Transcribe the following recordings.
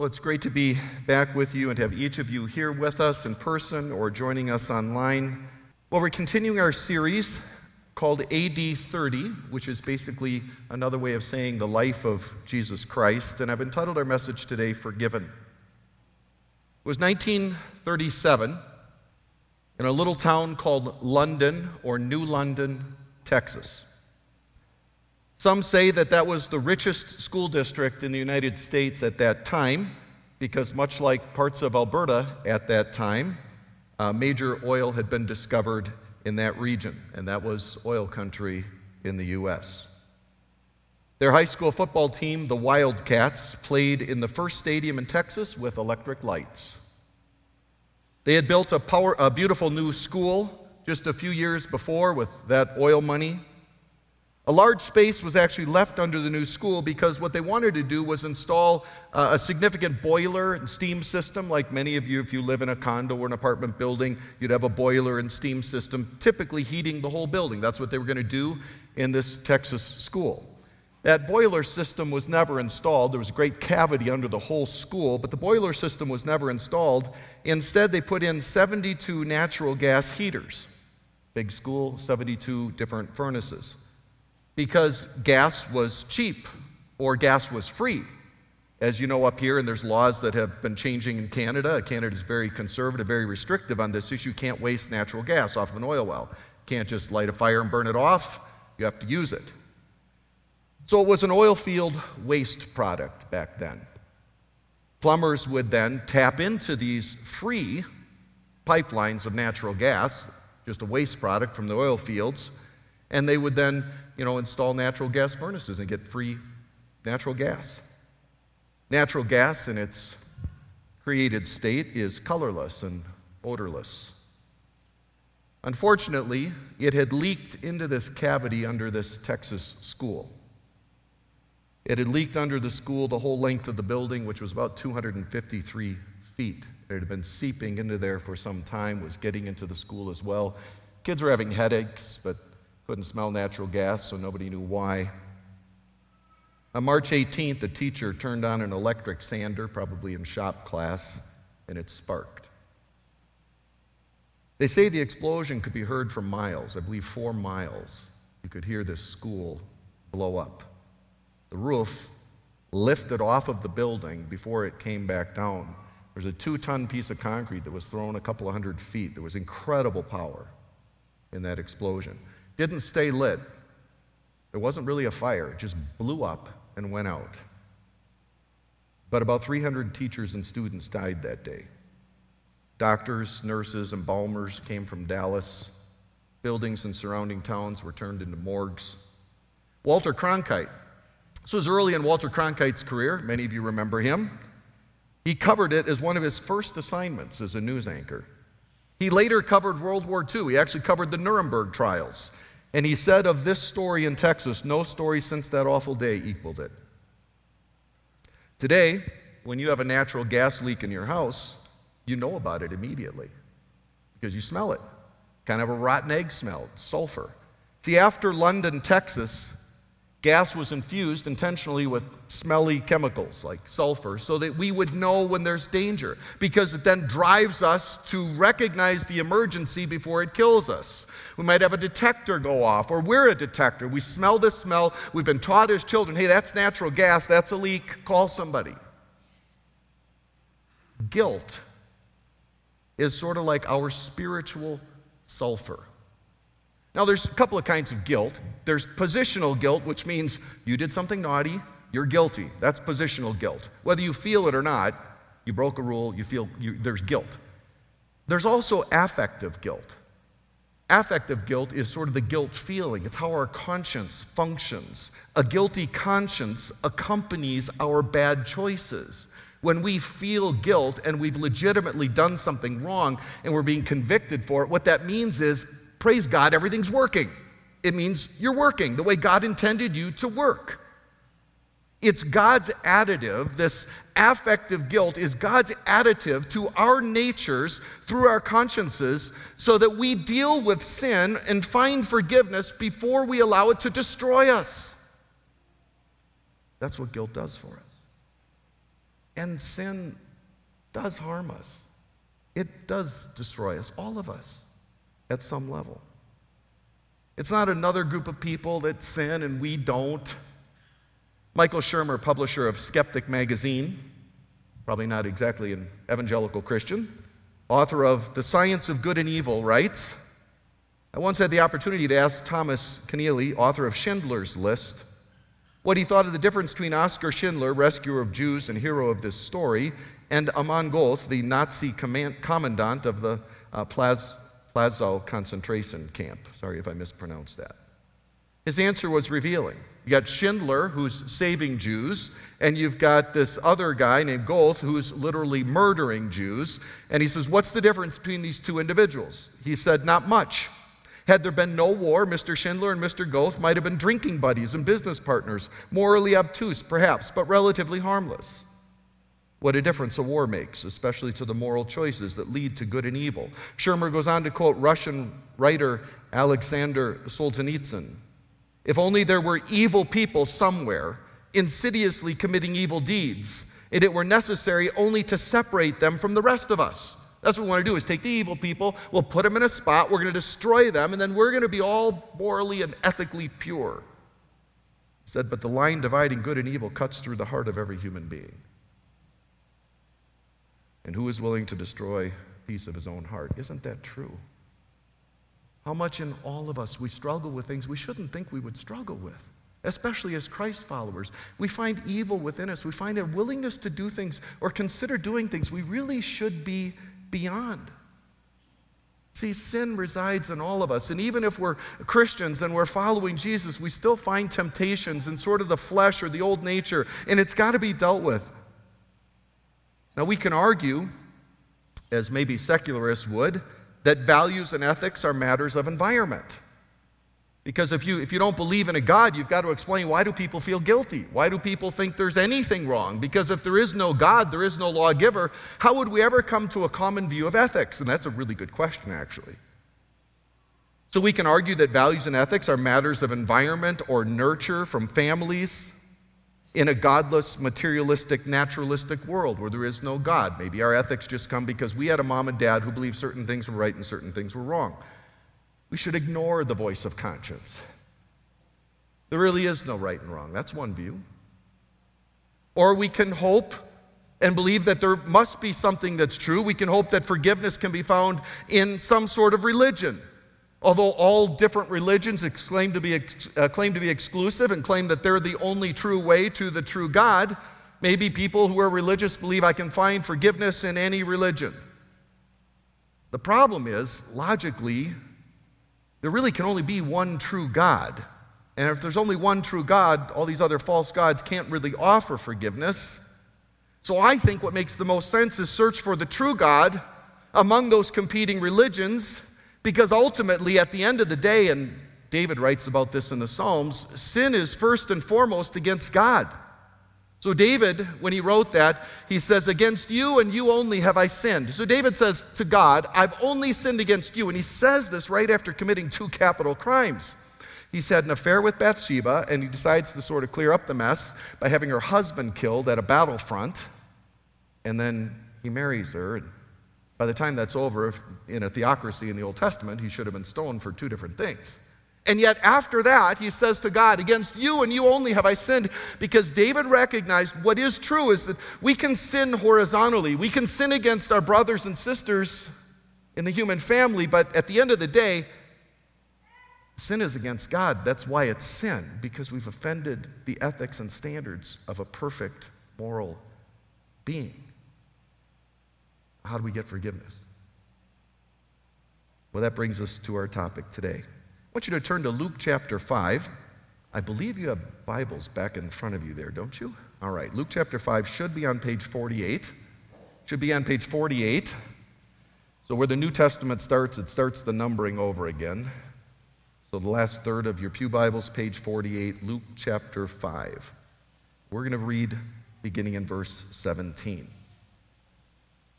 Well, it's great to be back with you and to have each of you here with us in person or joining us online. Well, we're continuing our series called AD 30, which is basically another way of saying the life of Jesus Christ. And I've entitled our message today, Forgiven. It was 1937 in a little town called London or New London, Texas. Some say that that was the richest school district in the United States at that time, because much like parts of Alberta at that time, uh, major oil had been discovered in that region, and that was oil country in the U.S. Their high school football team, the Wildcats, played in the first stadium in Texas with electric lights. They had built a, power, a beautiful new school just a few years before with that oil money. A large space was actually left under the new school because what they wanted to do was install uh, a significant boiler and steam system. Like many of you, if you live in a condo or an apartment building, you'd have a boiler and steam system, typically heating the whole building. That's what they were going to do in this Texas school. That boiler system was never installed. There was a great cavity under the whole school, but the boiler system was never installed. Instead, they put in 72 natural gas heaters. Big school, 72 different furnaces because gas was cheap or gas was free. As you know, up here, and there's laws that have been changing in Canada. Canada is very conservative, very restrictive on this issue. You can't waste natural gas off of an oil well. You can't just light a fire and burn it off, you have to use it. So it was an oil field waste product back then. Plumbers would then tap into these free pipelines of natural gas, just a waste product from the oil fields, and they would then you know, install natural gas furnaces and get free natural gas. Natural gas in its created state is colorless and odorless. Unfortunately, it had leaked into this cavity under this Texas school. It had leaked under the school the whole length of the building, which was about 253 feet. It had been seeping into there for some time, was getting into the school as well. Kids were having headaches, but couldn't smell natural gas, so nobody knew why. On March 18th, a teacher turned on an electric sander, probably in shop class, and it sparked. They say the explosion could be heard for miles, I believe four miles. You could hear this school blow up. The roof lifted off of the building before it came back down. There's a two ton piece of concrete that was thrown a couple of hundred feet. There was incredible power in that explosion didn't stay lit. There wasn't really a fire, it just blew up and went out. But about 300 teachers and students died that day. Doctors, nurses, embalmers came from Dallas. Buildings in surrounding towns were turned into morgues. Walter Cronkite. This was early in Walter Cronkite's career. Many of you remember him. He covered it as one of his first assignments as a news anchor. He later covered World War II. He actually covered the Nuremberg trials. And he said of this story in Texas, no story since that awful day equaled it. Today, when you have a natural gas leak in your house, you know about it immediately because you smell it. Kind of a rotten egg smell, sulfur. See, after London, Texas, Gas was infused intentionally with smelly chemicals like sulfur so that we would know when there's danger because it then drives us to recognize the emergency before it kills us. We might have a detector go off, or we're a detector. We smell this smell. We've been taught as children hey, that's natural gas, that's a leak, call somebody. Guilt is sort of like our spiritual sulfur. Now, there's a couple of kinds of guilt. There's positional guilt, which means you did something naughty, you're guilty. That's positional guilt. Whether you feel it or not, you broke a rule, you feel you, there's guilt. There's also affective guilt. Affective guilt is sort of the guilt feeling, it's how our conscience functions. A guilty conscience accompanies our bad choices. When we feel guilt and we've legitimately done something wrong and we're being convicted for it, what that means is, praise God, everything's working. It means you're working the way God intended you to work. It's God's additive, this affective guilt is God's additive to our natures through our consciences so that we deal with sin and find forgiveness before we allow it to destroy us. That's what guilt does for us. And sin does harm us, it does destroy us, all of us, at some level. It's not another group of people that sin and we don't. Michael Shermer, publisher of Skeptic magazine, probably not exactly an evangelical Christian, author of The Science of Good and Evil, writes I once had the opportunity to ask Thomas Keneally, author of Schindler's List, what he thought of the difference between Oscar Schindler, rescuer of Jews and hero of this story, and Amon Goeth, the Nazi command, commandant of the uh, Plaszow concentration camp. Sorry if I mispronounced that. His answer was revealing. You got Schindler, who's saving Jews, and you've got this other guy named Goeth, who's literally murdering Jews. And he says, What's the difference between these two individuals? He said, Not much. Had there been no war, Mr. Schindler and Mr. Goeth might have been drinking buddies and business partners, morally obtuse, perhaps, but relatively harmless. What a difference a war makes, especially to the moral choices that lead to good and evil. Shermer goes on to quote Russian writer Alexander Solzhenitsyn if only there were evil people somewhere insidiously committing evil deeds, and it were necessary only to separate them from the rest of us. That's what we want to do is take the evil people, we'll put them in a spot, we're going to destroy them, and then we're going to be all morally and ethically pure. He said, but the line dividing good and evil cuts through the heart of every human being. And who is willing to destroy peace of his own heart? Isn't that true? How much in all of us we struggle with things we shouldn't think we would struggle with, especially as Christ followers. We find evil within us. We find a willingness to do things or consider doing things we really should be beyond. See, sin resides in all of us. And even if we're Christians and we're following Jesus, we still find temptations in sort of the flesh or the old nature, and it's got to be dealt with. Now, we can argue, as maybe secularists would, that values and ethics are matters of environment. Because if you, if you don't believe in a God, you've got to explain why do people feel guilty? Why do people think there's anything wrong? Because if there is no God, there is no lawgiver, how would we ever come to a common view of ethics? And that's a really good question, actually. So we can argue that values and ethics are matters of environment or nurture from families, in a godless, materialistic, naturalistic world where there is no God. Maybe our ethics just come because we had a mom and dad who believed certain things were right and certain things were wrong. We should ignore the voice of conscience. There really is no right and wrong. That's one view. Or we can hope and believe that there must be something that's true. We can hope that forgiveness can be found in some sort of religion. Although all different religions claim to, be, uh, claim to be exclusive and claim that they're the only true way to the true God, maybe people who are religious believe I can find forgiveness in any religion. The problem is, logically, there really can only be one true God. And if there's only one true God, all these other false gods can't really offer forgiveness. So I think what makes the most sense is search for the true God among those competing religions because ultimately, at the end of the day, and David writes about this in the Psalms, sin is first and foremost against God. So, David, when he wrote that, he says, Against you and you only have I sinned. So, David says to God, I've only sinned against you. And he says this right after committing two capital crimes. He's had an affair with Bathsheba, and he decides to sort of clear up the mess by having her husband killed at a battlefront. And then he marries her. And by the time that's over, in a theocracy in the Old Testament, he should have been stoned for two different things. And yet, after that, he says to God, Against you and you only have I sinned, because David recognized what is true is that we can sin horizontally. We can sin against our brothers and sisters in the human family, but at the end of the day, sin is against God. That's why it's sin, because we've offended the ethics and standards of a perfect moral being. How do we get forgiveness? Well, that brings us to our topic today. I want you to turn to Luke chapter 5. I believe you have Bibles back in front of you there, don't you? All right, Luke chapter 5 should be on page 48. Should be on page 48. So, where the New Testament starts, it starts the numbering over again. So, the last third of your Pew Bibles, page 48, Luke chapter 5. We're going to read beginning in verse 17.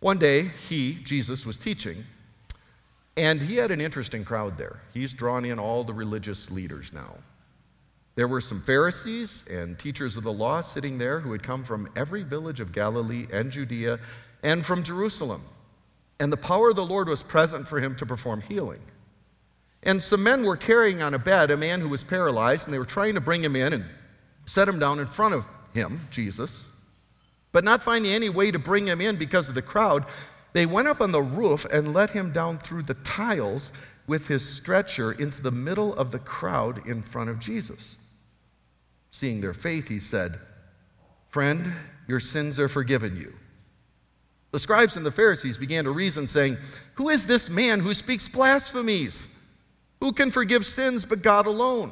One day, he, Jesus, was teaching, and he had an interesting crowd there. He's drawn in all the religious leaders now. There were some Pharisees and teachers of the law sitting there who had come from every village of Galilee and Judea and from Jerusalem. And the power of the Lord was present for him to perform healing. And some men were carrying on a bed a man who was paralyzed, and they were trying to bring him in and set him down in front of him, Jesus. But not finding any way to bring him in because of the crowd, they went up on the roof and let him down through the tiles with his stretcher into the middle of the crowd in front of Jesus. Seeing their faith, he said, Friend, your sins are forgiven you. The scribes and the Pharisees began to reason, saying, Who is this man who speaks blasphemies? Who can forgive sins but God alone?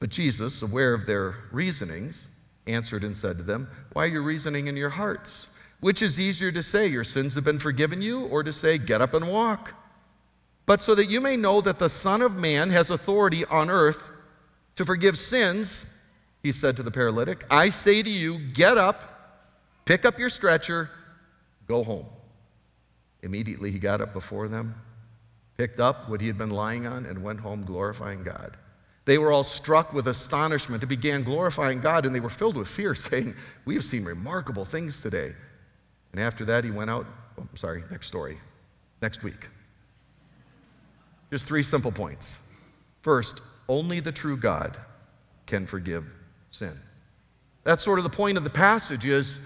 But Jesus, aware of their reasonings, answered and said to them, Why are you reasoning in your hearts? Which is easier to say, Your sins have been forgiven you, or to say, Get up and walk? But so that you may know that the Son of Man has authority on earth to forgive sins, he said to the paralytic, I say to you, Get up, pick up your stretcher, go home. Immediately he got up before them, picked up what he had been lying on, and went home glorifying God. They were all struck with astonishment and began glorifying God, and they were filled with fear, saying, We have seen remarkable things today. And after that, he went out. Oh, I'm sorry, next story. Next week. Just three simple points. First, only the true God can forgive sin. That's sort of the point of the passage is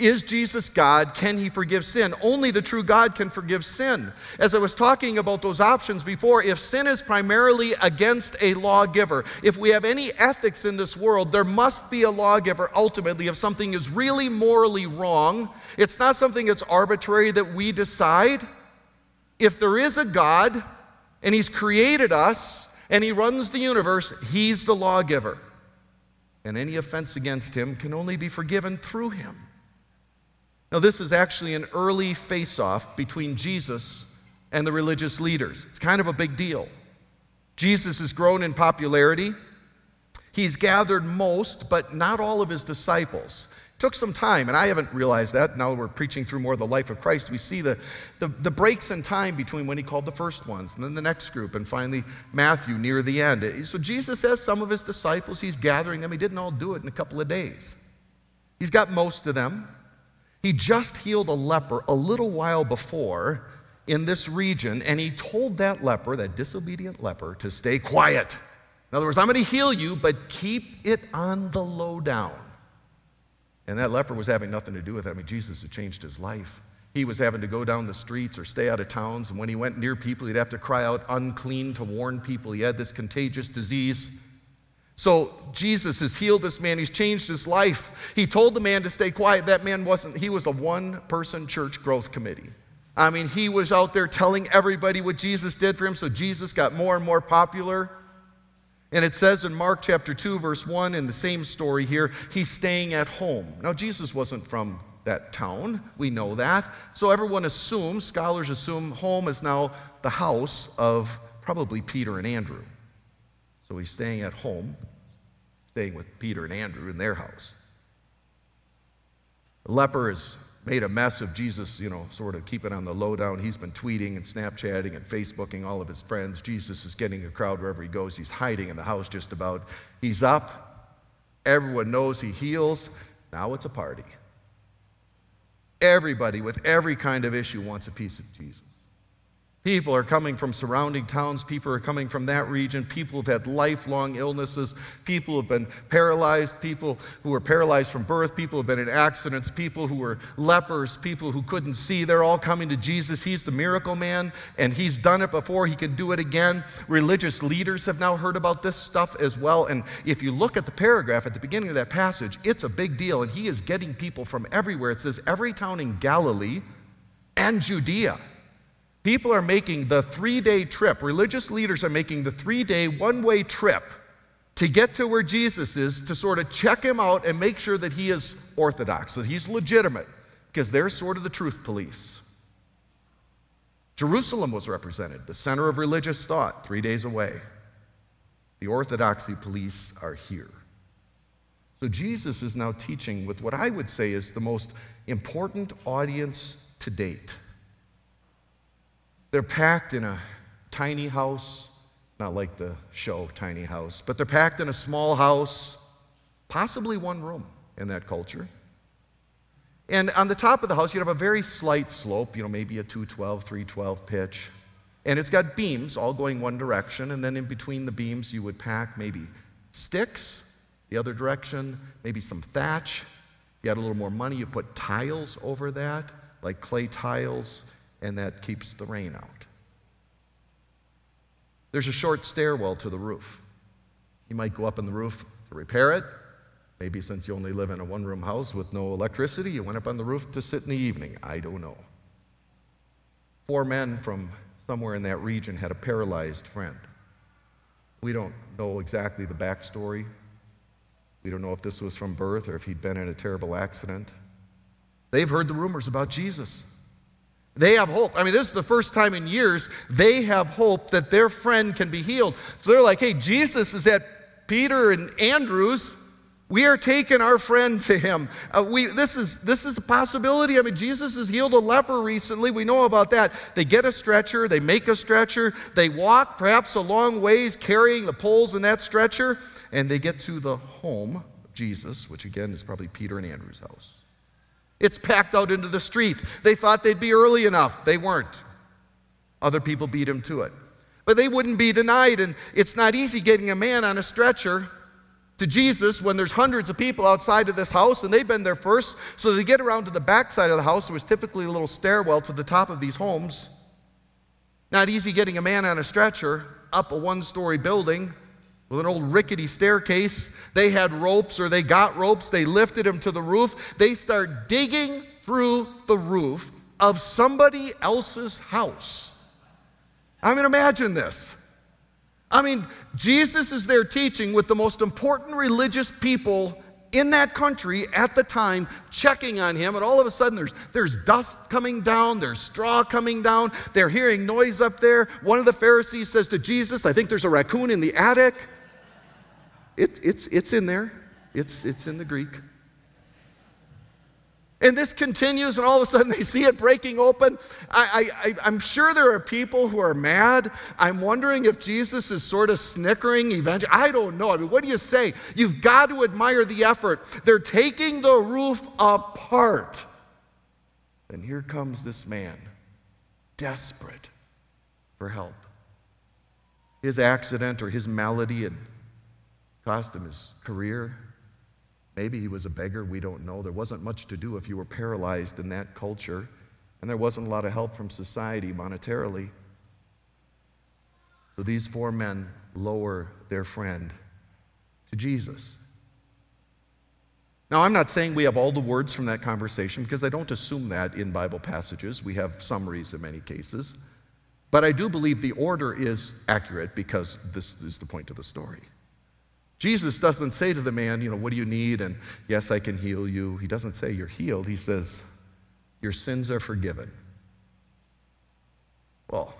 is Jesus God? Can he forgive sin? Only the true God can forgive sin. As I was talking about those options before, if sin is primarily against a lawgiver, if we have any ethics in this world, there must be a lawgiver ultimately. If something is really morally wrong, it's not something that's arbitrary that we decide. If there is a God and he's created us and he runs the universe, he's the lawgiver. And any offense against him can only be forgiven through him. Now, this is actually an early face off between Jesus and the religious leaders. It's kind of a big deal. Jesus has grown in popularity. He's gathered most, but not all of his disciples. It took some time, and I haven't realized that. Now we're preaching through more of the life of Christ. We see the, the, the breaks in time between when he called the first ones, and then the next group, and finally Matthew near the end. So Jesus has some of his disciples, he's gathering them. He didn't all do it in a couple of days. He's got most of them. He just healed a leper a little while before in this region, and he told that leper, that disobedient leper, to stay quiet. In other words, I'm going to heal you, but keep it on the low down. And that leper was having nothing to do with it. I mean, Jesus had changed his life. He was having to go down the streets or stay out of towns, and when he went near people, he'd have to cry out, unclean, to warn people he had this contagious disease. So Jesus has healed this man. He's changed his life. He told the man to stay quiet. That man wasn't, he was a one person church growth committee. I mean, he was out there telling everybody what Jesus did for him, so Jesus got more and more popular. And it says in Mark chapter 2, verse 1, in the same story here, he's staying at home. Now, Jesus wasn't from that town. We know that. So everyone assumes, scholars assume, home is now the house of probably Peter and Andrew. So he's staying at home staying with Peter and Andrew in their house. The leper has made a mess of Jesus, you know, sort of keeping on the lowdown. He's been tweeting and Snapchatting and Facebooking all of his friends. Jesus is getting a crowd wherever he goes. He's hiding in the house just about. He's up. Everyone knows he heals. Now it's a party. Everybody with every kind of issue wants a piece of Jesus. People are coming from surrounding towns. People are coming from that region. People have had lifelong illnesses. People have been paralyzed. People who were paralyzed from birth. People have been in accidents. People who were lepers. People who couldn't see. They're all coming to Jesus. He's the miracle man, and he's done it before. He can do it again. Religious leaders have now heard about this stuff as well. And if you look at the paragraph at the beginning of that passage, it's a big deal. And he is getting people from everywhere. It says, every town in Galilee and Judea. People are making the three day trip, religious leaders are making the three day, one way trip to get to where Jesus is to sort of check him out and make sure that he is orthodox, that he's legitimate, because they're sort of the truth police. Jerusalem was represented, the center of religious thought, three days away. The orthodoxy police are here. So Jesus is now teaching with what I would say is the most important audience to date. They're packed in a tiny house, not like the show Tiny House, but they're packed in a small house, possibly one room in that culture. And on the top of the house, you'd have a very slight slope, you know, maybe a 212, 312 pitch. And it's got beams all going one direction, and then in between the beams, you would pack maybe sticks the other direction, maybe some thatch. If you had a little more money, you put tiles over that, like clay tiles, and that keeps the rain out. There's a short stairwell to the roof. You might go up on the roof to repair it. Maybe since you only live in a one room house with no electricity, you went up on the roof to sit in the evening. I don't know. Four men from somewhere in that region had a paralyzed friend. We don't know exactly the backstory. We don't know if this was from birth or if he'd been in a terrible accident. They've heard the rumors about Jesus. They have hope. I mean, this is the first time in years they have hope that their friend can be healed. So they're like, hey, Jesus is at Peter and Andrew's. We are taking our friend to him. Uh, we, this, is, this is a possibility. I mean, Jesus has healed a leper recently. We know about that. They get a stretcher, they make a stretcher, they walk perhaps a long ways carrying the poles in that stretcher, and they get to the home of Jesus, which again is probably Peter and Andrew's house. It's packed out into the street. They thought they'd be early enough. They weren't. Other people beat him to it. But they wouldn't be denied, and it's not easy getting a man on a stretcher to Jesus when there's hundreds of people outside of this house and they've been there first. So they get around to the back side of the house. There was typically a little stairwell to the top of these homes. Not easy getting a man on a stretcher up a one story building with an old rickety staircase. They had ropes or they got ropes. They lifted him to the roof. They start digging through the roof of somebody else's house. I mean, imagine this. I mean, Jesus is there teaching with the most important religious people in that country at the time, checking on him, and all of a sudden there's, there's dust coming down, there's straw coming down, they're hearing noise up there. One of the Pharisees says to Jesus, I think there's a raccoon in the attic. It, it's, it's in there, it's, it's in the Greek. And this continues, and all of a sudden they see it breaking open. I, am sure there are people who are mad. I'm wondering if Jesus is sort of snickering eventually. I don't know. I mean, what do you say? You've got to admire the effort. They're taking the roof apart. And here comes this man, desperate for help. His accident or his malady had cost him his career, Maybe he was a beggar, we don't know. There wasn't much to do if you were paralyzed in that culture, and there wasn't a lot of help from society monetarily. So these four men lower their friend to Jesus. Now, I'm not saying we have all the words from that conversation because I don't assume that in Bible passages. We have summaries in many cases. But I do believe the order is accurate because this is the point of the story. Jesus doesn't say to the man, you know, what do you need? And yes, I can heal you. He doesn't say you're healed. He says, your sins are forgiven. Well,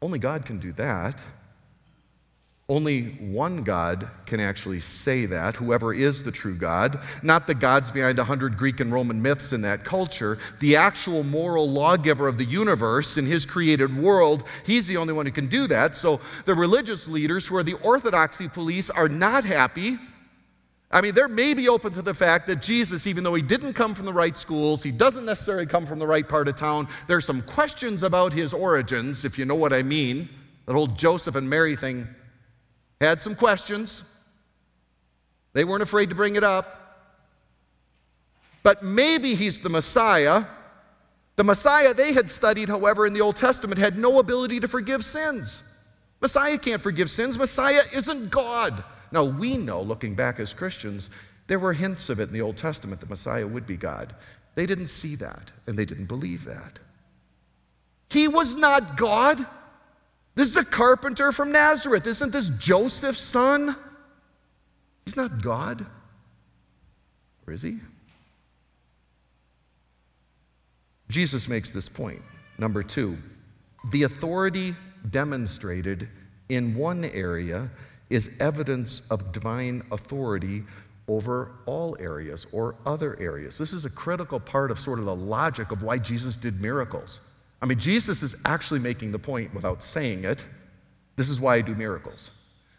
only God can do that. Only one God can actually say that, whoever is the true God, not the gods behind a hundred Greek and Roman myths in that culture. The actual moral lawgiver of the universe in his created world, he's the only one who can do that. So the religious leaders, who are the orthodoxy police, are not happy. I mean, they're maybe open to the fact that Jesus, even though he didn't come from the right schools, he doesn't necessarily come from the right part of town, there's some questions about his origins, if you know what I mean. That whole Joseph and Mary thing had some questions. They weren't afraid to bring it up. But maybe he's the Messiah. The Messiah they had studied, however, in the Old Testament had no ability to forgive sins. Messiah can't forgive sins. Messiah isn't God. Now, we know, looking back as Christians, there were hints of it in the Old Testament that Messiah would be God. They didn't see that, and they didn't believe that. He was not God. This is a carpenter from Nazareth. Isn't this Joseph's son? He's not God. Or is he? Jesus makes this point. Number two, the authority demonstrated in one area is evidence of divine authority over all areas or other areas. This is a critical part of sort of the logic of why Jesus did miracles. I mean, Jesus is actually making the point without saying it. This is why I do miracles.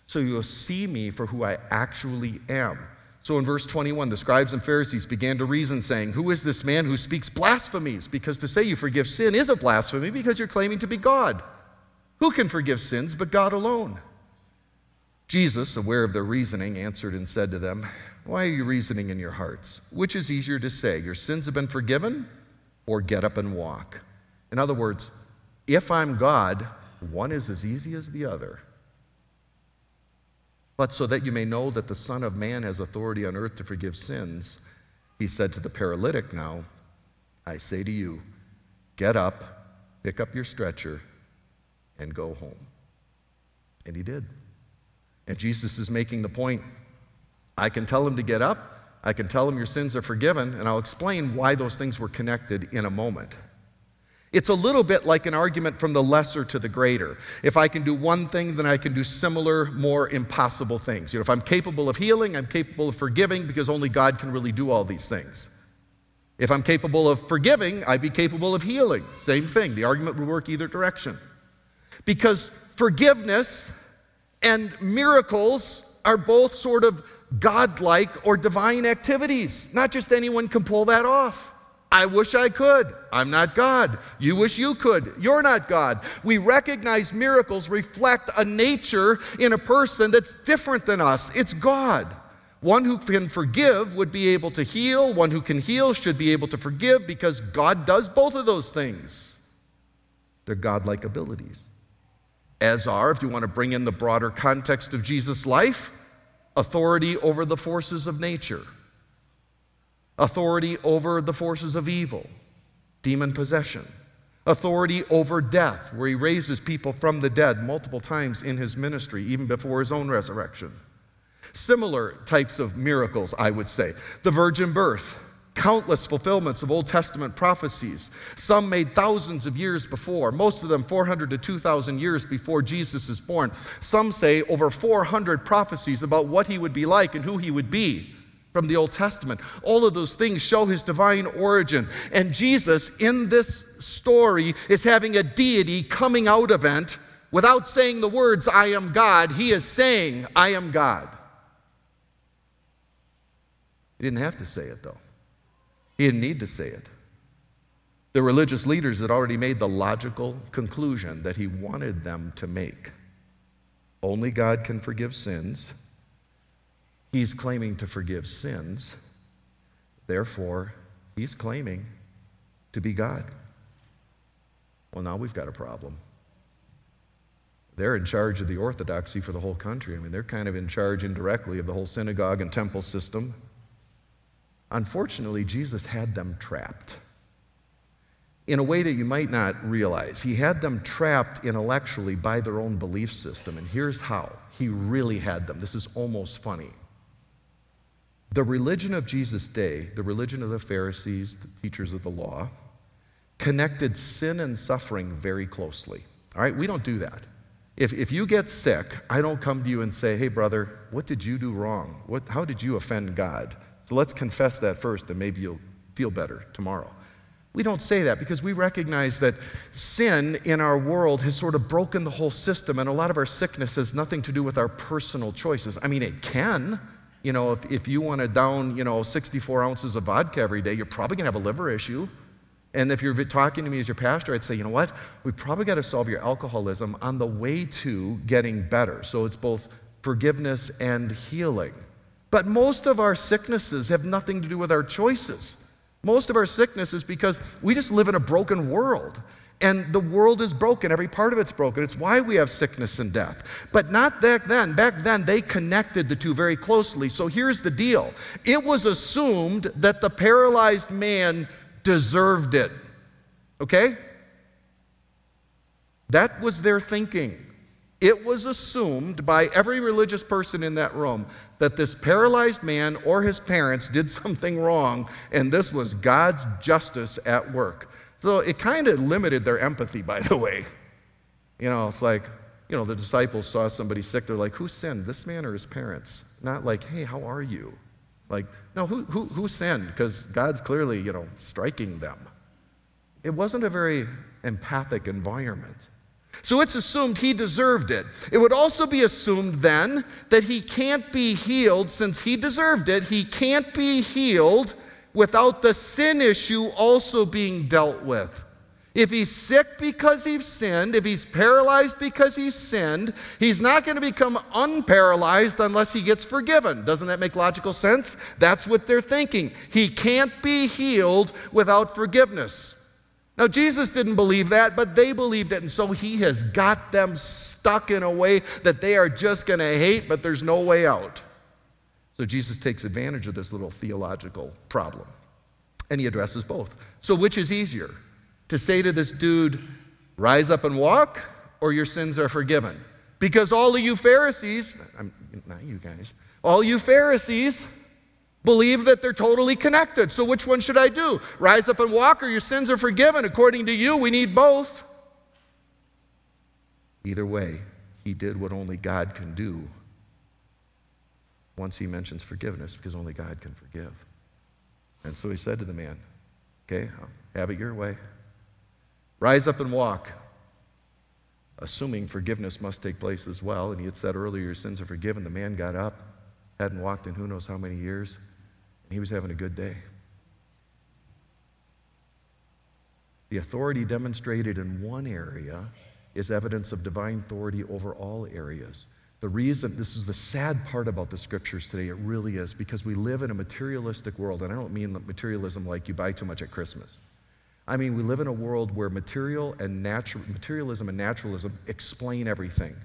So you'll see me for who I actually am. So in verse 21, the scribes and Pharisees began to reason, saying, Who is this man who speaks blasphemies? Because to say you forgive sin is a blasphemy because you're claiming to be God. Who can forgive sins but God alone? Jesus, aware of their reasoning, answered and said to them, Why are you reasoning in your hearts? Which is easier to say, Your sins have been forgiven, or get up and walk? In other words, if I'm God, one is as easy as the other. But so that you may know that the Son of Man has authority on earth to forgive sins, he said to the paralytic, Now, I say to you, get up, pick up your stretcher, and go home. And he did. And Jesus is making the point I can tell him to get up, I can tell him your sins are forgiven, and I'll explain why those things were connected in a moment. It's a little bit like an argument from the lesser to the greater. If I can do one thing, then I can do similar, more impossible things. You know, if I'm capable of healing, I'm capable of forgiving because only God can really do all these things. If I'm capable of forgiving, I'd be capable of healing. Same thing. The argument would work either direction. Because forgiveness and miracles are both sort of godlike or divine activities. Not just anyone can pull that off. I wish I could. I'm not God. You wish you could. You're not God. We recognize miracles reflect a nature in a person that's different than us. It's God. One who can forgive would be able to heal. One who can heal should be able to forgive because God does both of those things. They're godlike abilities. As are, if you want to bring in the broader context of Jesus' life, authority over the forces of nature authority over the forces of evil, demon possession, authority over death, where he raises people from the dead multiple times in his ministry, even before his own resurrection. Similar types of miracles, I would say. The virgin birth, countless fulfillments of Old Testament prophecies, some made thousands of years before, most of them 400 to 2,000 years before Jesus is born. Some say over 400 prophecies about what he would be like and who he would be from the Old Testament. All of those things show his divine origin. And Jesus, in this story, is having a deity coming out event without saying the words, I am God. He is saying, I am God. He didn't have to say it, though. He didn't need to say it. The religious leaders had already made the logical conclusion that he wanted them to make. Only God can forgive sins He's claiming to forgive sins. Therefore, he's claiming to be God. Well, now we've got a problem. They're in charge of the orthodoxy for the whole country. I mean, they're kind of in charge indirectly of the whole synagogue and temple system. Unfortunately, Jesus had them trapped in a way that you might not realize. He had them trapped intellectually by their own belief system. And here's how He really had them. This is almost funny. The religion of Jesus' day, the religion of the Pharisees, the teachers of the law, connected sin and suffering very closely. All right, we don't do that. If, if you get sick, I don't come to you and say, hey, brother, what did you do wrong? What, how did you offend God? So let's confess that first, and maybe you'll feel better tomorrow. We don't say that because we recognize that sin in our world has sort of broken the whole system, and a lot of our sickness has nothing to do with our personal choices. I mean, it can. You know, if, if you want to down, you know, 64 ounces of vodka every day, you're probably going to have a liver issue. And if you're talking to me as your pastor, I'd say, you know what? We probably got to solve your alcoholism on the way to getting better. So it's both forgiveness and healing. But most of our sicknesses have nothing to do with our choices. Most of our sickness is because we just live in a broken world. And the world is broken. Every part of it's broken. It's why we have sickness and death. But not back then. Back then, they connected the two very closely. So here's the deal it was assumed that the paralyzed man deserved it. Okay? That was their thinking. It was assumed by every religious person in that room that this paralyzed man or his parents did something wrong, and this was God's justice at work. So it kind of limited their empathy, by the way. You know, it's like, you know, the disciples saw somebody sick. They're like, who sinned, this man or his parents? Not like, hey, how are you? Like, no, who, who, who sinned? Because God's clearly, you know, striking them. It wasn't a very empathic environment. So it's assumed he deserved it. It would also be assumed then that he can't be healed since he deserved it. He can't be healed without the sin issue also being dealt with. If he's sick because he's sinned, if he's paralyzed because he's sinned, he's not going to become unparalyzed unless he gets forgiven. Doesn't that make logical sense? That's what they're thinking. He can't be healed without forgiveness. Now, Jesus didn't believe that, but they believed it, and so he has got them stuck in a way that they are just going to hate, but there's no way out. So, Jesus takes advantage of this little theological problem, and he addresses both. So, which is easier? To say to this dude, rise up and walk, or your sins are forgiven? Because all of you Pharisees, I'm, not you guys, all you Pharisees, believe that they're totally connected. So, which one should I do? Rise up and walk, or your sins are forgiven? According to you, we need both. Either way, he did what only God can do once he mentions forgiveness, because only God can forgive. And so he said to the man, Okay, have it your way. Rise up and walk. Assuming forgiveness must take place as well. And he had said earlier, Your sins are forgiven. The man got up, hadn't walked in who knows how many years. And he was having a good day. The authority demonstrated in one area is evidence of divine authority over all areas. The reason, this is the sad part about the scriptures today, it really is, because we live in a materialistic world, and I don't mean materialism like you buy too much at Christmas. I mean, we live in a world where material and natural, materialism and naturalism explain everything.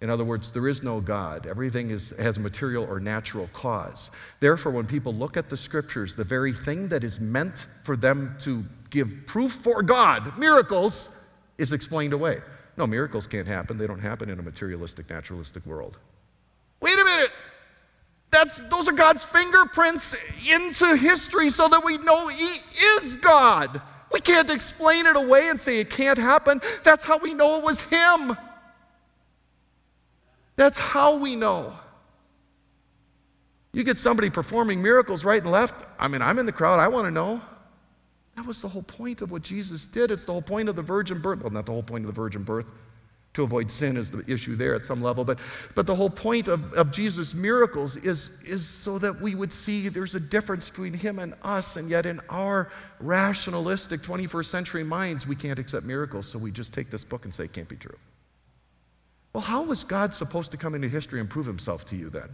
In other words, there is no God. Everything is, has a material or natural cause. Therefore, when people look at the scriptures, the very thing that is meant for them to give proof for God, miracles, is explained away. No, miracles can't happen. They don't happen in a materialistic, naturalistic world. Wait a minute. That's, those are God's fingerprints into history so that we know He is God. We can't explain it away and say it can't happen. That's how we know it was Him. That's how we know. You get somebody performing miracles right and left. I mean, I'm in the crowd. I want to know. That was the whole point of what Jesus did. It's the whole point of the virgin birth. Well, not the whole point of the virgin birth. To avoid sin is the issue there at some level. But, but the whole point of, of Jesus' miracles is, is so that we would see there's a difference between him and us. And yet, in our rationalistic 21st century minds, we can't accept miracles. So we just take this book and say it can't be true. Well, how was God supposed to come into history and prove himself to you then?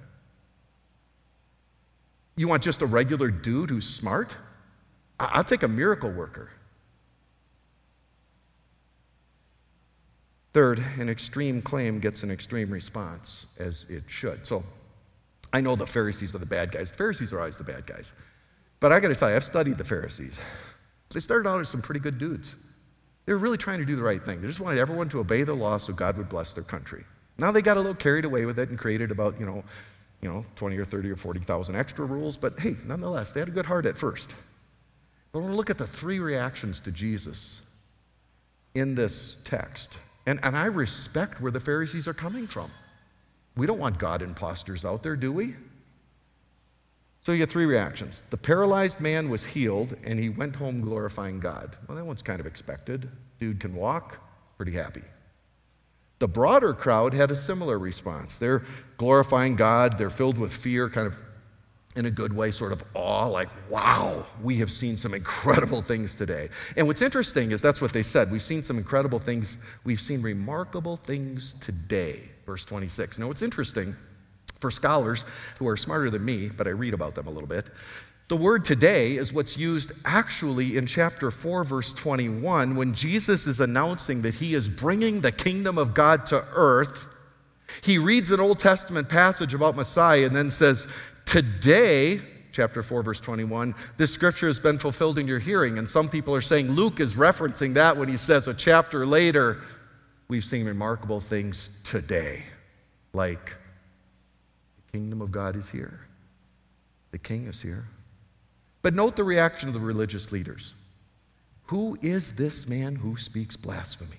You want just a regular dude who's smart? I'll take a miracle worker. Third, an extreme claim gets an extreme response, as it should. So I know the Pharisees are the bad guys. The Pharisees are always the bad guys. But I got to tell you, I've studied the Pharisees. They started out as some pretty good dudes. They were really trying to do the right thing. They just wanted everyone to obey the law so God would bless their country. Now they got a little carried away with it and created about, you know, you know, 20 or 30 or 40,000 extra rules, but hey, nonetheless, they had a good heart at first. But I want to look at the three reactions to Jesus in this text. And, and I respect where the Pharisees are coming from. We don't want God imposters out there, do we? So you get three reactions. The paralyzed man was healed and he went home glorifying God. Well, that one's kind of expected. Dude can walk, pretty happy. The broader crowd had a similar response. They're glorifying God, they're filled with fear, kind of in a good way, sort of awe, like, wow, we have seen some incredible things today. And what's interesting is that's what they said. We've seen some incredible things. We've seen remarkable things today. Verse 26. Now, what's interesting for scholars who are smarter than me, but I read about them a little bit. The word today is what's used actually in chapter 4, verse 21, when Jesus is announcing that he is bringing the kingdom of God to earth. He reads an Old Testament passage about Messiah and then says, Today, chapter 4, verse 21, this scripture has been fulfilled in your hearing. And some people are saying Luke is referencing that when he says a chapter later, we've seen remarkable things today, like the kingdom of God is here, the king is here. But note the reaction of the religious leaders. Who is this man who speaks blasphemies?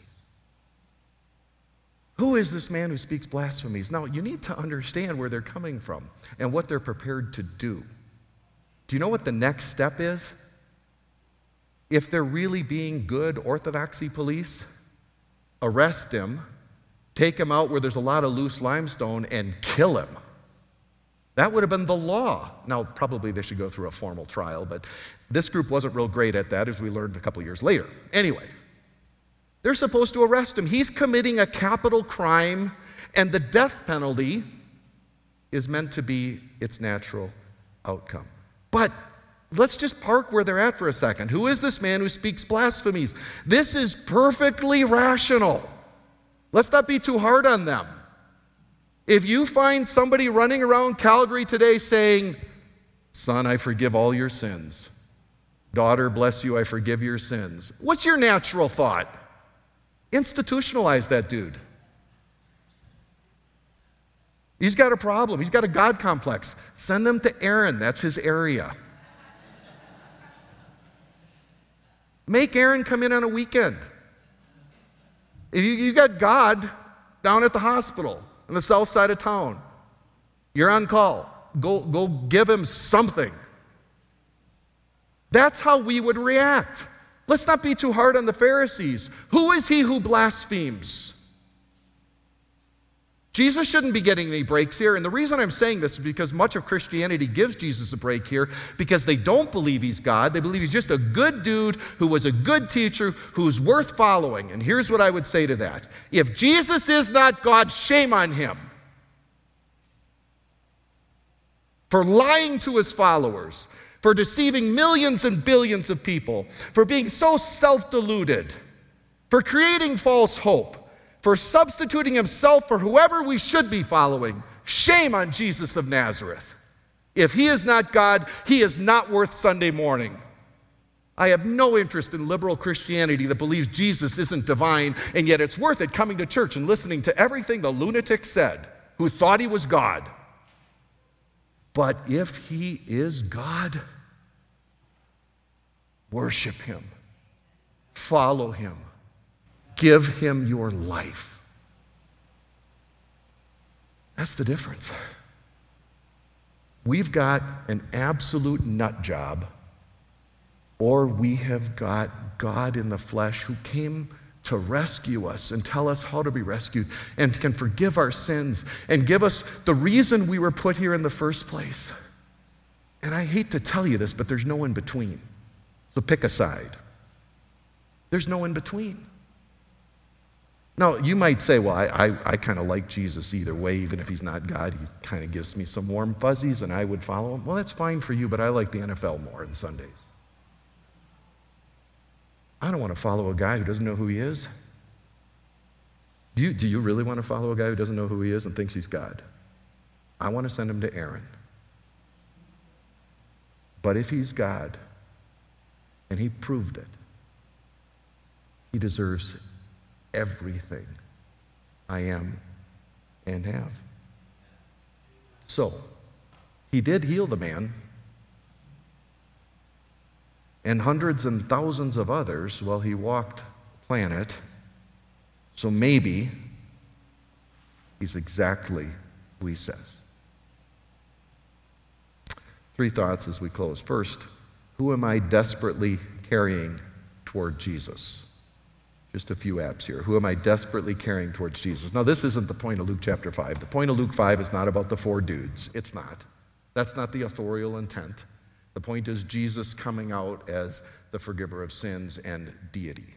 Who is this man who speaks blasphemies? Now, you need to understand where they're coming from and what they're prepared to do. Do you know what the next step is? If they're really being good orthodoxy police, arrest him, take him out where there's a lot of loose limestone, and kill him. That would have been the law. Now, probably they should go through a formal trial, but this group wasn't real great at that, as we learned a couple years later. Anyway, they're supposed to arrest him. He's committing a capital crime, and the death penalty is meant to be its natural outcome. But let's just park where they're at for a second. Who is this man who speaks blasphemies? This is perfectly rational. Let's not be too hard on them. If you find somebody running around Calgary today saying, Son, I forgive all your sins. Daughter, bless you, I forgive your sins. What's your natural thought? Institutionalize that dude. He's got a problem. He's got a God complex. Send them to Aaron. That's his area. Make Aaron come in on a weekend. If you, you got God down at the hospital on the south side of town, you're on call. Go, go give him something. That's how we would react. Let's not be too hard on the Pharisees. Who is he who blasphemes? Jesus shouldn't be getting any breaks here. And the reason I'm saying this is because much of Christianity gives Jesus a break here because they don't believe he's God. They believe he's just a good dude who was a good teacher who's worth following. And here's what I would say to that if Jesus is not God, shame on him for lying to his followers, for deceiving millions and billions of people, for being so self deluded, for creating false hope for substituting himself for whoever we should be following. Shame on Jesus of Nazareth. If he is not God, he is not worth Sunday morning. I have no interest in liberal Christianity that believes Jesus isn't divine, and yet it's worth it coming to church and listening to everything the lunatic said who thought he was God. But if he is God, worship him, follow him, Give him your life. That's the difference. We've got an absolute nut job, or we have got God in the flesh who came to rescue us and tell us how to be rescued and can forgive our sins and give us the reason we were put here in the first place. And I hate to tell you this, but there's no in between. So pick a side. There's no in between. Now, you might say, well, I, I, I kind of like Jesus either way, even if he's not God. He kind of gives me some warm fuzzies and I would follow him. Well, that's fine for you, but I like the NFL more on Sundays. I don't want to follow a guy who doesn't know who he is. Do you, do you really want to follow a guy who doesn't know who he is and thinks he's God? I want to send him to Aaron. But if he's God, and he proved it, he deserves everything I am and have. So, he did heal the man, and hundreds and thousands of others while he walked the planet. So maybe he's exactly who he says. Three thoughts as we close. First, who am I desperately carrying toward Jesus? Just a few apps here. Who am I desperately carrying towards Jesus? Now, this isn't the point of Luke chapter 5. The point of Luke 5 is not about the four dudes. It's not. That's not the authorial intent. The point is Jesus coming out as the forgiver of sins and deity.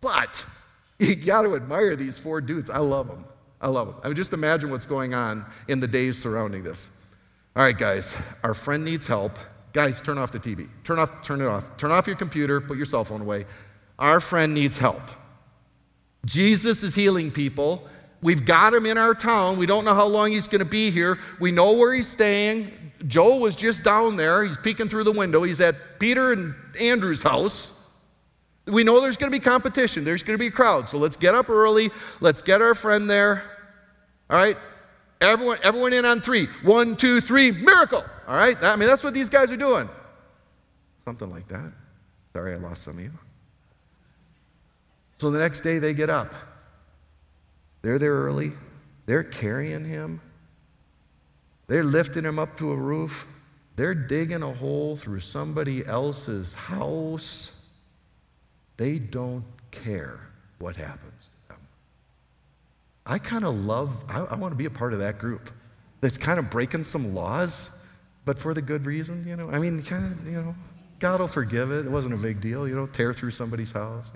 But you got to admire these four dudes. I love them. I love them. I mean, just imagine what's going on in the days surrounding this. All right, guys, our friend needs help. Guys, turn off the TV. Turn off, turn it off. Turn off your computer, put your cell phone away. Our friend needs help. Jesus is healing people. We've got him in our town. We don't know how long he's going to be here. We know where he's staying. Joe was just down there. He's peeking through the window. He's at Peter and Andrew's house. We know there's going to be competition, there's going to be a crowd. So let's get up early, let's get our friend there. All right? Everyone, everyone in on three. One, two, three, miracle. All right? I mean, that's what these guys are doing. Something like that. Sorry, I lost some of you. So the next day they get up. They're there early. They're carrying him. They're lifting him up to a roof. They're digging a hole through somebody else's house. They don't care what happens to them. I kind of love, I, I want to be a part of that group that's kind of breaking some laws, but for the good reason, you know. I mean, kind of, you know, God will forgive it. It wasn't a big deal, you know, tear through somebody's house.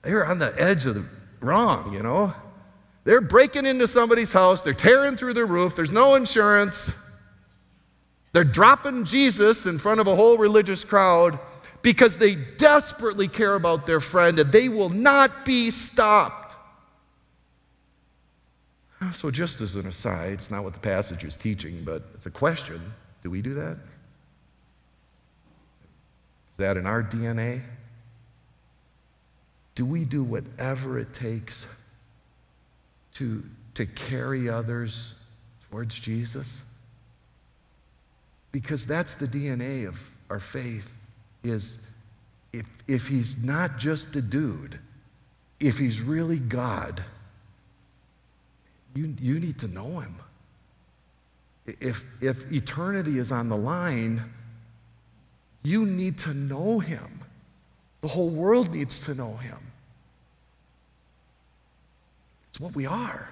They were on the edge of the wrong, you know. They're breaking into somebody's house, they're tearing through their roof, there's no insurance. They're dropping Jesus in front of a whole religious crowd because they desperately care about their friend and they will not be stopped. Ah, so, just as an aside, it's not what the passage is teaching, but it's a question. Do we do that? Is that in our DNA? Do we do whatever it takes to, to carry others towards Jesus? Because that's the DNA of our faith is if, if he's not just a dude, if he's really God, you, you need to know him. If, if eternity is on the line, you need to know him. The whole world needs to know him. It's what we are.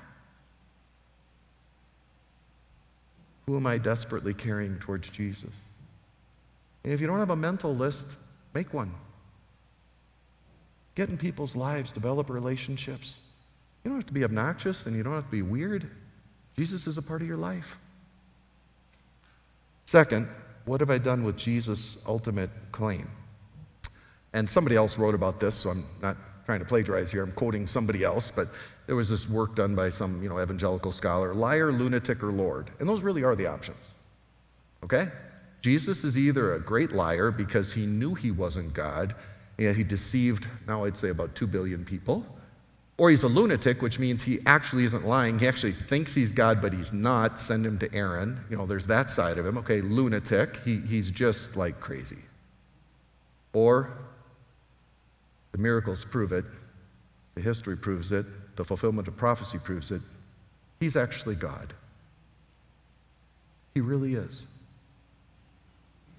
Who am I desperately carrying towards Jesus? And if you don't have a mental list, make one. Get in people's lives, develop relationships. You don't have to be obnoxious and you don't have to be weird. Jesus is a part of your life. Second, what have I done with Jesus' ultimate claim? And somebody else wrote about this, so I'm not trying to plagiarize here. I'm quoting somebody else, but there was this work done by some, you know, evangelical scholar, liar, lunatic, or Lord. And those really are the options. Okay? Jesus is either a great liar because he knew he wasn't God and he deceived, now I'd say about 2 billion people, or he's a lunatic, which means he actually isn't lying. He actually thinks he's God, but he's not. Send him to Aaron. You know, there's that side of him. Okay, lunatic. He, he's just like crazy. Or the miracles prove it, the history proves it, the fulfillment of prophecy proves it. He's actually God. He really is.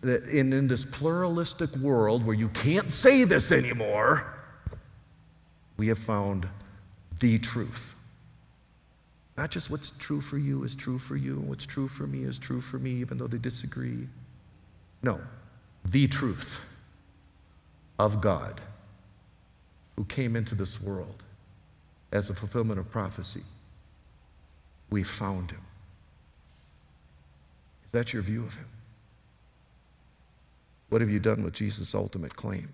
In, in this pluralistic world where you can't say this anymore, we have found the truth. Not just what's true for you is true for you, what's true for me is true for me, even though they disagree. No, the truth of God who came into this world as a fulfillment of prophecy. We found him. Is that your view of him? What have you done with Jesus' ultimate claim?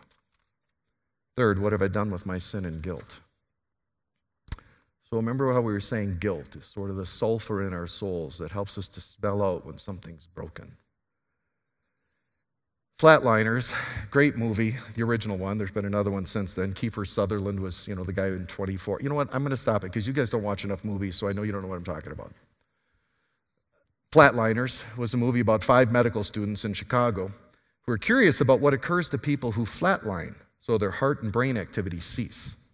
Third, what have I done with my sin and guilt? So remember how we were saying guilt is sort of the sulfur in our souls that helps us to spell out when something's broken. Flatliners, great movie, the original one. There's been another one since then. Kiefer Sutherland was, you know, the guy in 24. You know what? I'm going to stop it because you guys don't watch enough movies, so I know you don't know what I'm talking about. Flatliners was a movie about five medical students in Chicago who are curious about what occurs to people who flatline, so their heart and brain activity cease.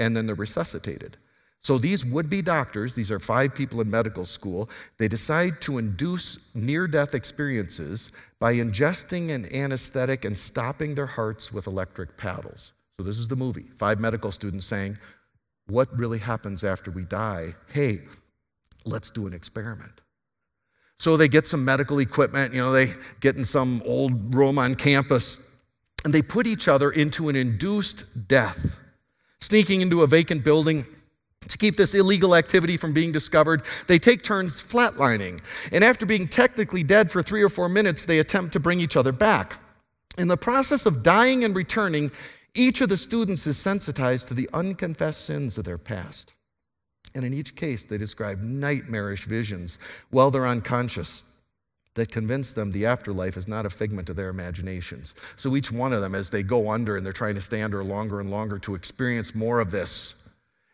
And then they're resuscitated. So these would be doctors, these are five people in medical school, they decide to induce near death experiences by ingesting an anesthetic and stopping their hearts with electric paddles. So this is the movie. Five medical students saying, What really happens after we die? Hey, let's do an experiment. So they get some medical equipment, you know, they get in some old room on campus, and they put each other into an induced death, sneaking into a vacant building to keep this illegal activity from being discovered, they take turns flatlining. And after being technically dead for three or four minutes, they attempt to bring each other back. In the process of dying and returning, each of the students is sensitized to the unconfessed sins of their past. And in each case, they describe nightmarish visions while they're unconscious. that convince them the afterlife is not a figment of their imaginations. So each one of them, as they go under and they're trying to stay under longer and longer to experience more of this,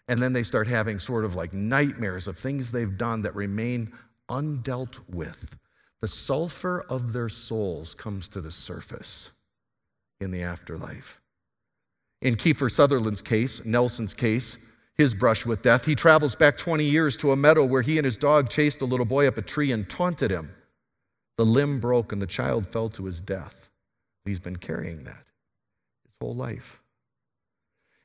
and then they start having sort of like nightmares of things they've done that remain undealt with. The sulfur of their souls comes to the surface in the afterlife. In Kiefer Sutherland's case, Nelson's case, his brush with death, he travels back 20 years to a meadow where he and his dog chased a little boy up a tree and taunted him. The limb broke and the child fell to his death. He's been carrying that his whole life.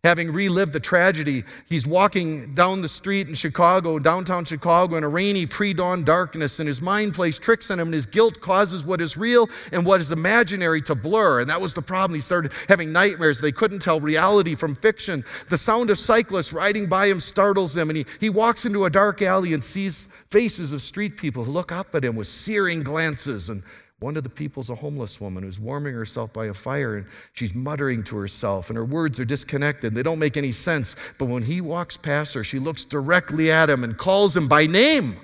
Having relived the tragedy, he's walking down the street in Chicago, downtown Chicago, in a rainy pre dawn darkness, and his mind plays tricks on him, and his guilt causes what is real and what is imaginary to blur. And that was the problem. He started having nightmares. They couldn't tell reality from fiction. The sound of cyclists riding by him startles him, and he, he walks into a dark alley and sees faces of street people who look up at him with searing glances and one of the people's a homeless woman who's warming herself by a fire and she's muttering to herself, and her words are disconnected. They don't make any sense. But when he walks past her, she looks directly at him and calls him by name.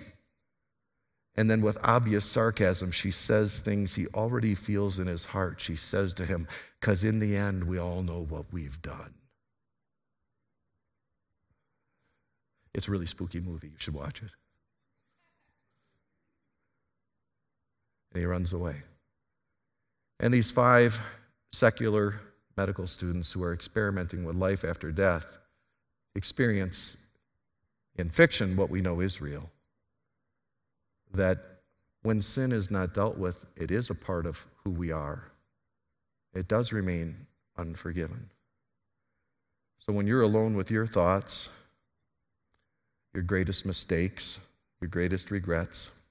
And then, with obvious sarcasm, she says things he already feels in his heart. She says to him, Because in the end, we all know what we've done. It's a really spooky movie. You should watch it. And he runs away. And these five secular medical students who are experimenting with life after death experience in fiction what we know is real. That when sin is not dealt with, it is a part of who we are. It does remain unforgiven. So when you're alone with your thoughts, your greatest mistakes, your greatest regrets,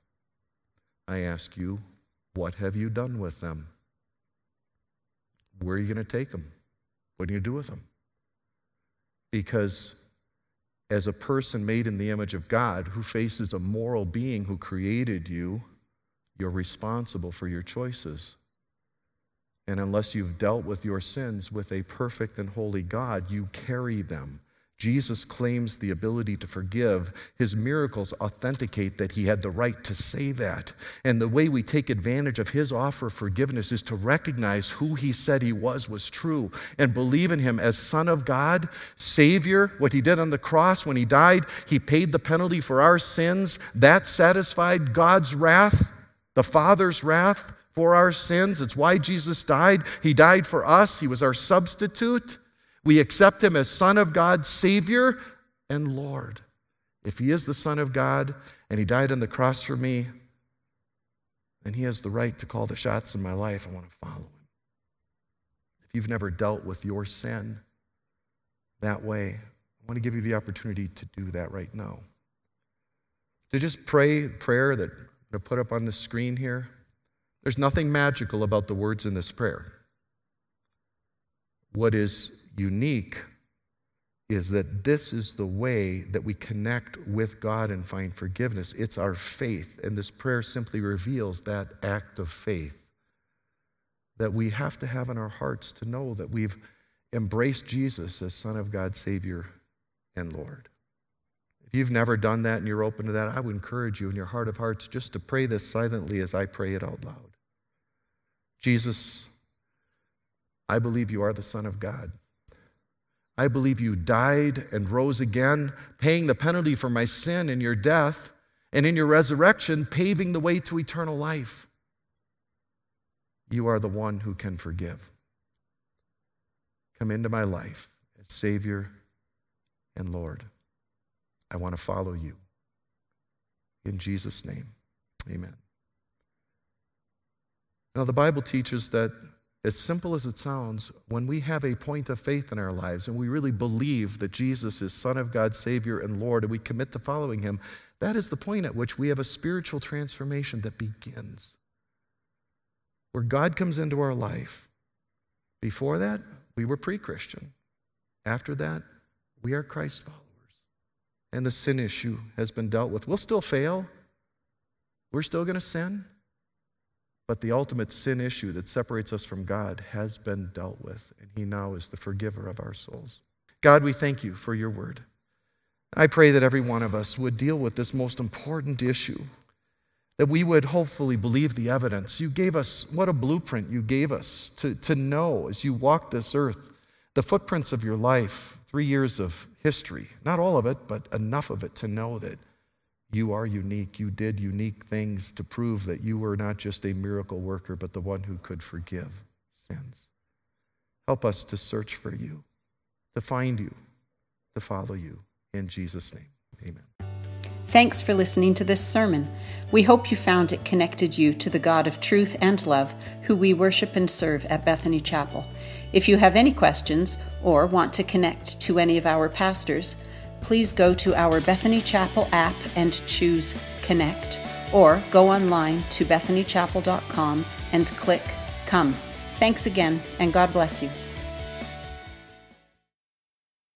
I ask you, what have you done with them? Where are you going to take them? What do you do with them? Because as a person made in the image of God who faces a moral being who created you, you're responsible for your choices. And unless you've dealt with your sins with a perfect and holy God, you carry them. Jesus claims the ability to forgive. His miracles authenticate that he had the right to say that. And the way we take advantage of his offer of forgiveness is to recognize who he said he was was true and believe in him as Son of God, Savior. What he did on the cross when he died, he paid the penalty for our sins. That satisfied God's wrath, the Father's wrath for our sins. It's why Jesus died. He died for us, he was our substitute. We accept him as Son of God, Savior, and Lord. If he is the Son of God and he died on the cross for me, then he has the right to call the shots in my life. I want to follow him. If you've never dealt with your sin that way, I want to give you the opportunity to do that right now. To just pray prayer that I'm going to put up on the screen here. There's nothing magical about the words in this prayer. What is unique is that this is the way that we connect with God and find forgiveness. It's our faith. And this prayer simply reveals that act of faith that we have to have in our hearts to know that we've embraced Jesus as Son of God, Savior, and Lord. If you've never done that and you're open to that, I would encourage you in your heart of hearts just to pray this silently as I pray it out loud. Jesus, I believe you are the Son of God. I believe you died and rose again, paying the penalty for my sin in your death, and in your resurrection, paving the way to eternal life. You are the one who can forgive. Come into my life as Savior and Lord. I want to follow you. In Jesus' name, amen. Now, the Bible teaches that as simple as it sounds, when we have a point of faith in our lives and we really believe that Jesus is Son of God, Savior, and Lord, and we commit to following Him, that is the point at which we have a spiritual transformation that begins. Where God comes into our life. Before that, we were pre Christian. After that, we are Christ followers. And the sin issue has been dealt with. We'll still fail, we're still going to sin. But the ultimate sin issue that separates us from God has been dealt with, and He now is the forgiver of our souls. God, we thank you for your word. I pray that every one of us would deal with this most important issue that we would hopefully believe the evidence. You gave us, what a blueprint you gave us to, to know as you walked this earth, the footprints of your life, three years of history. Not all of it, but enough of it to know that you are unique. You did unique things to prove that you were not just a miracle worker, but the one who could forgive sins. Help us to search for you, to find you, to follow you. In Jesus' name, amen. Thanks for listening to this sermon. We hope you found it connected you to the God of truth and love who we worship and serve at Bethany Chapel. If you have any questions or want to connect to any of our pastors, please go to our Bethany Chapel app and choose Connect, or go online to bethanychapel.com and click Come. Thanks again, and God bless you.